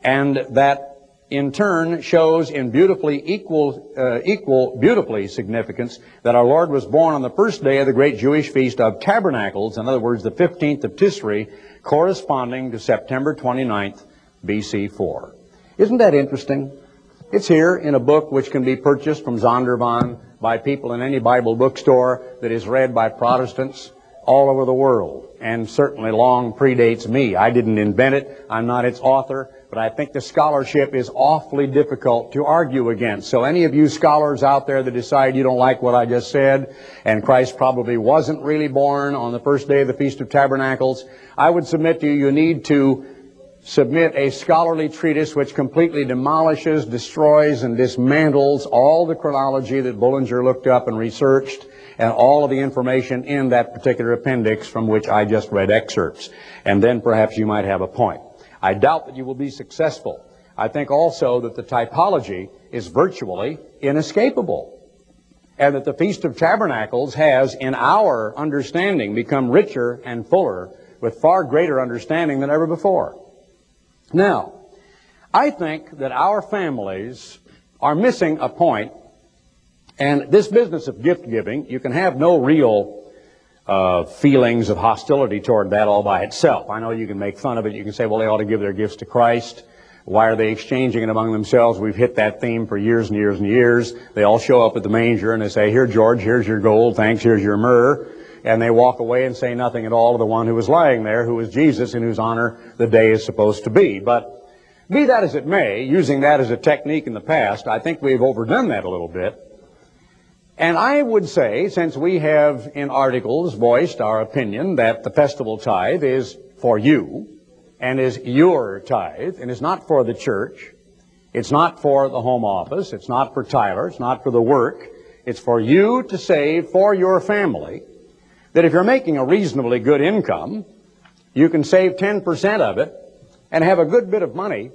And that in turn shows in beautifully equal, uh, equal, beautifully significance that our Lord was born on the first day of the great Jewish feast of tabernacles, in other words, the 15th of Tisri, corresponding to September 29th, BC 4. Isn't that interesting? It's here in a book which can be purchased from Zondervan by people in any Bible bookstore that is read by Protestants all over the world and certainly long predates me. I didn't invent it. I'm not its author, but I think the scholarship is awfully difficult to argue against. So any of you scholars out there that decide you don't like what I just said and Christ probably wasn't really born on the first day of the Feast of Tabernacles, I would submit to you you need to submit a scholarly treatise which completely demolishes, destroys, and dismantles all the chronology that Bullinger looked up and researched and all of the information in that particular appendix from which I just read excerpts. And then perhaps you might have a point. I doubt that you will be successful. I think also that the typology is virtually inescapable. And that the Feast of Tabernacles has, in our understanding, become richer and fuller with far greater understanding than ever before. Now, I think that our families are missing a point, and this business of gift giving, you can have no real uh, feelings of hostility toward that all by itself. I know you can make fun of it. You can say, well, they ought to give their gifts to Christ. Why are they exchanging it among themselves? We've hit that theme for years and years and years. They all show up at the manger and they say, here, George, here's your gold. Thanks, here's your myrrh and they walk away and say nothing at all to the one who was lying there, who was Jesus, in whose honor the day is supposed to be. But be that as it may, using that as a technique in the past, I think we've overdone that a little bit. And I would say, since we have in articles voiced our opinion that the festival tithe is for you, and is your tithe, and is not for the church, it's not for the home office, it's not for Tyler, it's not for the work, it's for you to save for your family, that if you're making a reasonably good income, you can save 10% of it and have a good bit of money.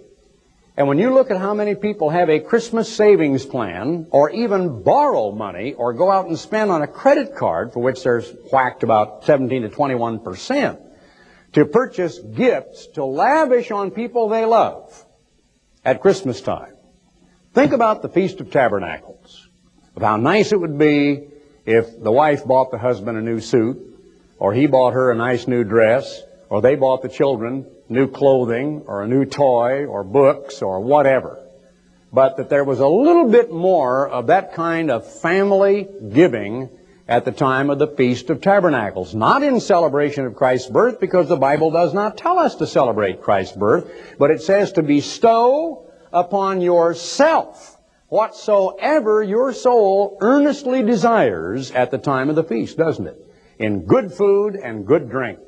And when you look at how many people have a Christmas savings plan or even borrow money or go out and spend on a credit card for which there's whacked about 17 to 21% to purchase gifts to lavish on people they love at Christmas time. Think about the Feast of Tabernacles, of how nice it would be if the wife bought the husband a new suit, or he bought her a nice new dress, or they bought the children new clothing, or a new toy, or books, or whatever. But that there was a little bit more of that kind of family giving at the time of the Feast of Tabernacles. Not in celebration of Christ's birth, because the Bible does not tell us to celebrate Christ's birth, but it says to bestow upon yourself whatsoever your soul earnestly desires at the time of the feast, doesn't it? In good food and good drink.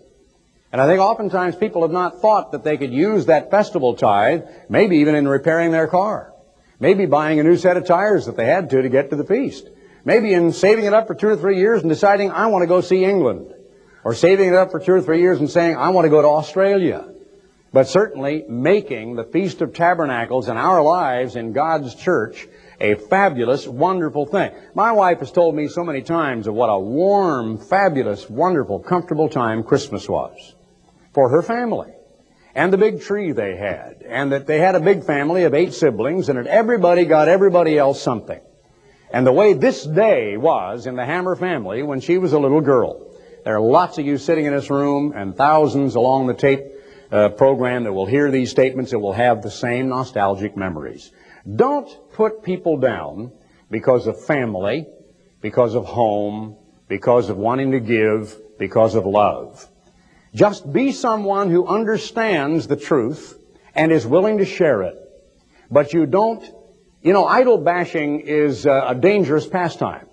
And I think oftentimes people have not thought that they could use that festival tithe, maybe even in repairing their car. Maybe buying a new set of tires that they had to to get to the feast. Maybe in saving it up for two or three years and deciding, I want to go see England. Or saving it up for two or three years and saying, I want to go to Australia but certainly making the Feast of Tabernacles in our lives in God's church a fabulous, wonderful thing. My wife has told me so many times of what a warm, fabulous, wonderful, comfortable time Christmas was for her family. And the big tree they had. And that they had a big family of eight siblings and that everybody got everybody else something. And the way this day was in the Hammer family when she was a little girl. There are lots of you sitting in this room and thousands along the tape uh, program that will hear these statements that will have the same nostalgic memories. Don't put people down because of family, because of home, because of wanting to give, because of love. Just be someone who understands the truth and is willing to share it. But you don't, you know, idol bashing is a dangerous pastime.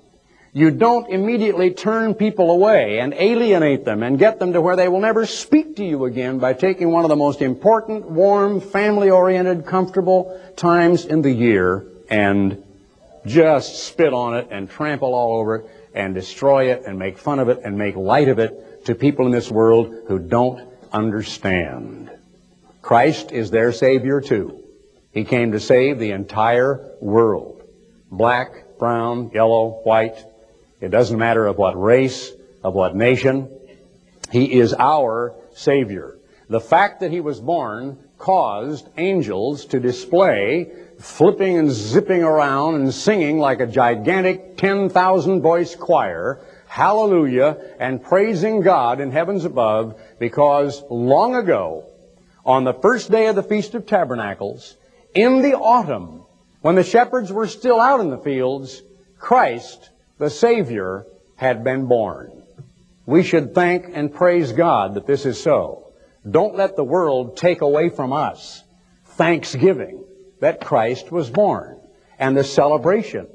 You don't immediately turn people away and alienate them and get them to where they will never speak to you again by taking one of the most important, warm, family-oriented, comfortable times in the year and just spit on it and trample all over it and destroy it and make fun of it and make light of it to people in this world who don't understand. Christ is their Savior too. He came to save the entire world. Black, brown, yellow, white, it doesn't matter of what race, of what nation. He is our Savior. The fact that He was born caused angels to display flipping and zipping around and singing like a gigantic 10,000 voice choir, hallelujah, and praising God in heavens above because long ago, on the first day of the Feast of Tabernacles, in the autumn, when the shepherds were still out in the fields, Christ the Savior had been born. We should thank and praise God that this is so. Don't let the world take away from us thanksgiving that Christ was born and the celebration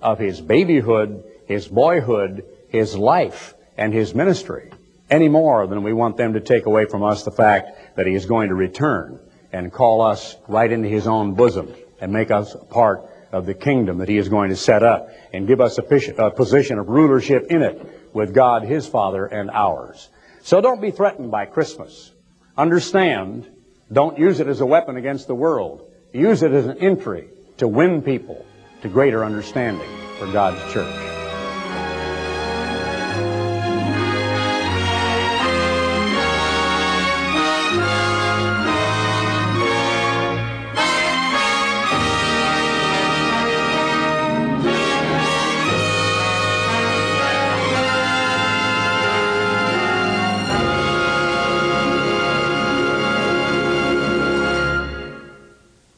of his babyhood, his boyhood, his life, and his ministry any more than we want them to take away from us the fact that he is going to return and call us right into his own bosom and make us part of the kingdom that he is going to set up and give us a position of rulership in it with God, his Father, and ours. So don't be threatened by Christmas. Understand, don't use it as a weapon against the world. Use it as an entry to win people to greater understanding for God's church.